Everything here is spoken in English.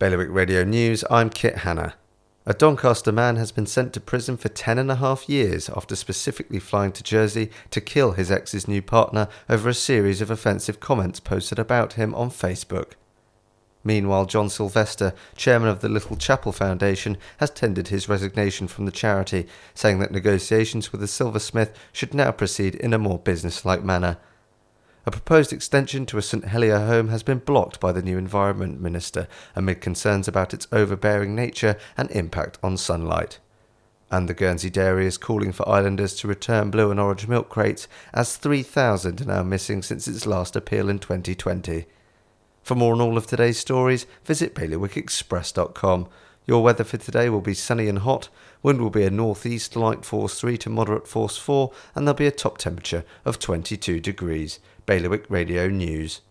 Bailiwick Radio News, I'm Kit Hanna. A Doncaster man has been sent to prison for ten and a half years after specifically flying to Jersey to kill his ex's new partner over a series of offensive comments posted about him on Facebook. Meanwhile, John Sylvester, chairman of the Little Chapel Foundation, has tendered his resignation from the charity, saying that negotiations with the silversmith should now proceed in a more businesslike manner. A proposed extension to a St Helier home has been blocked by the new Environment Minister amid concerns about its overbearing nature and impact on sunlight. And the Guernsey Dairy is calling for islanders to return blue and orange milk crates, as 3,000 are now missing since its last appeal in 2020. For more on all of today's stories, visit bailiwickexpress.com. Your weather for today will be sunny and hot. Wind will be a northeast light force 3 to moderate force 4, and there'll be a top temperature of 22 degrees. Bailiwick Radio News.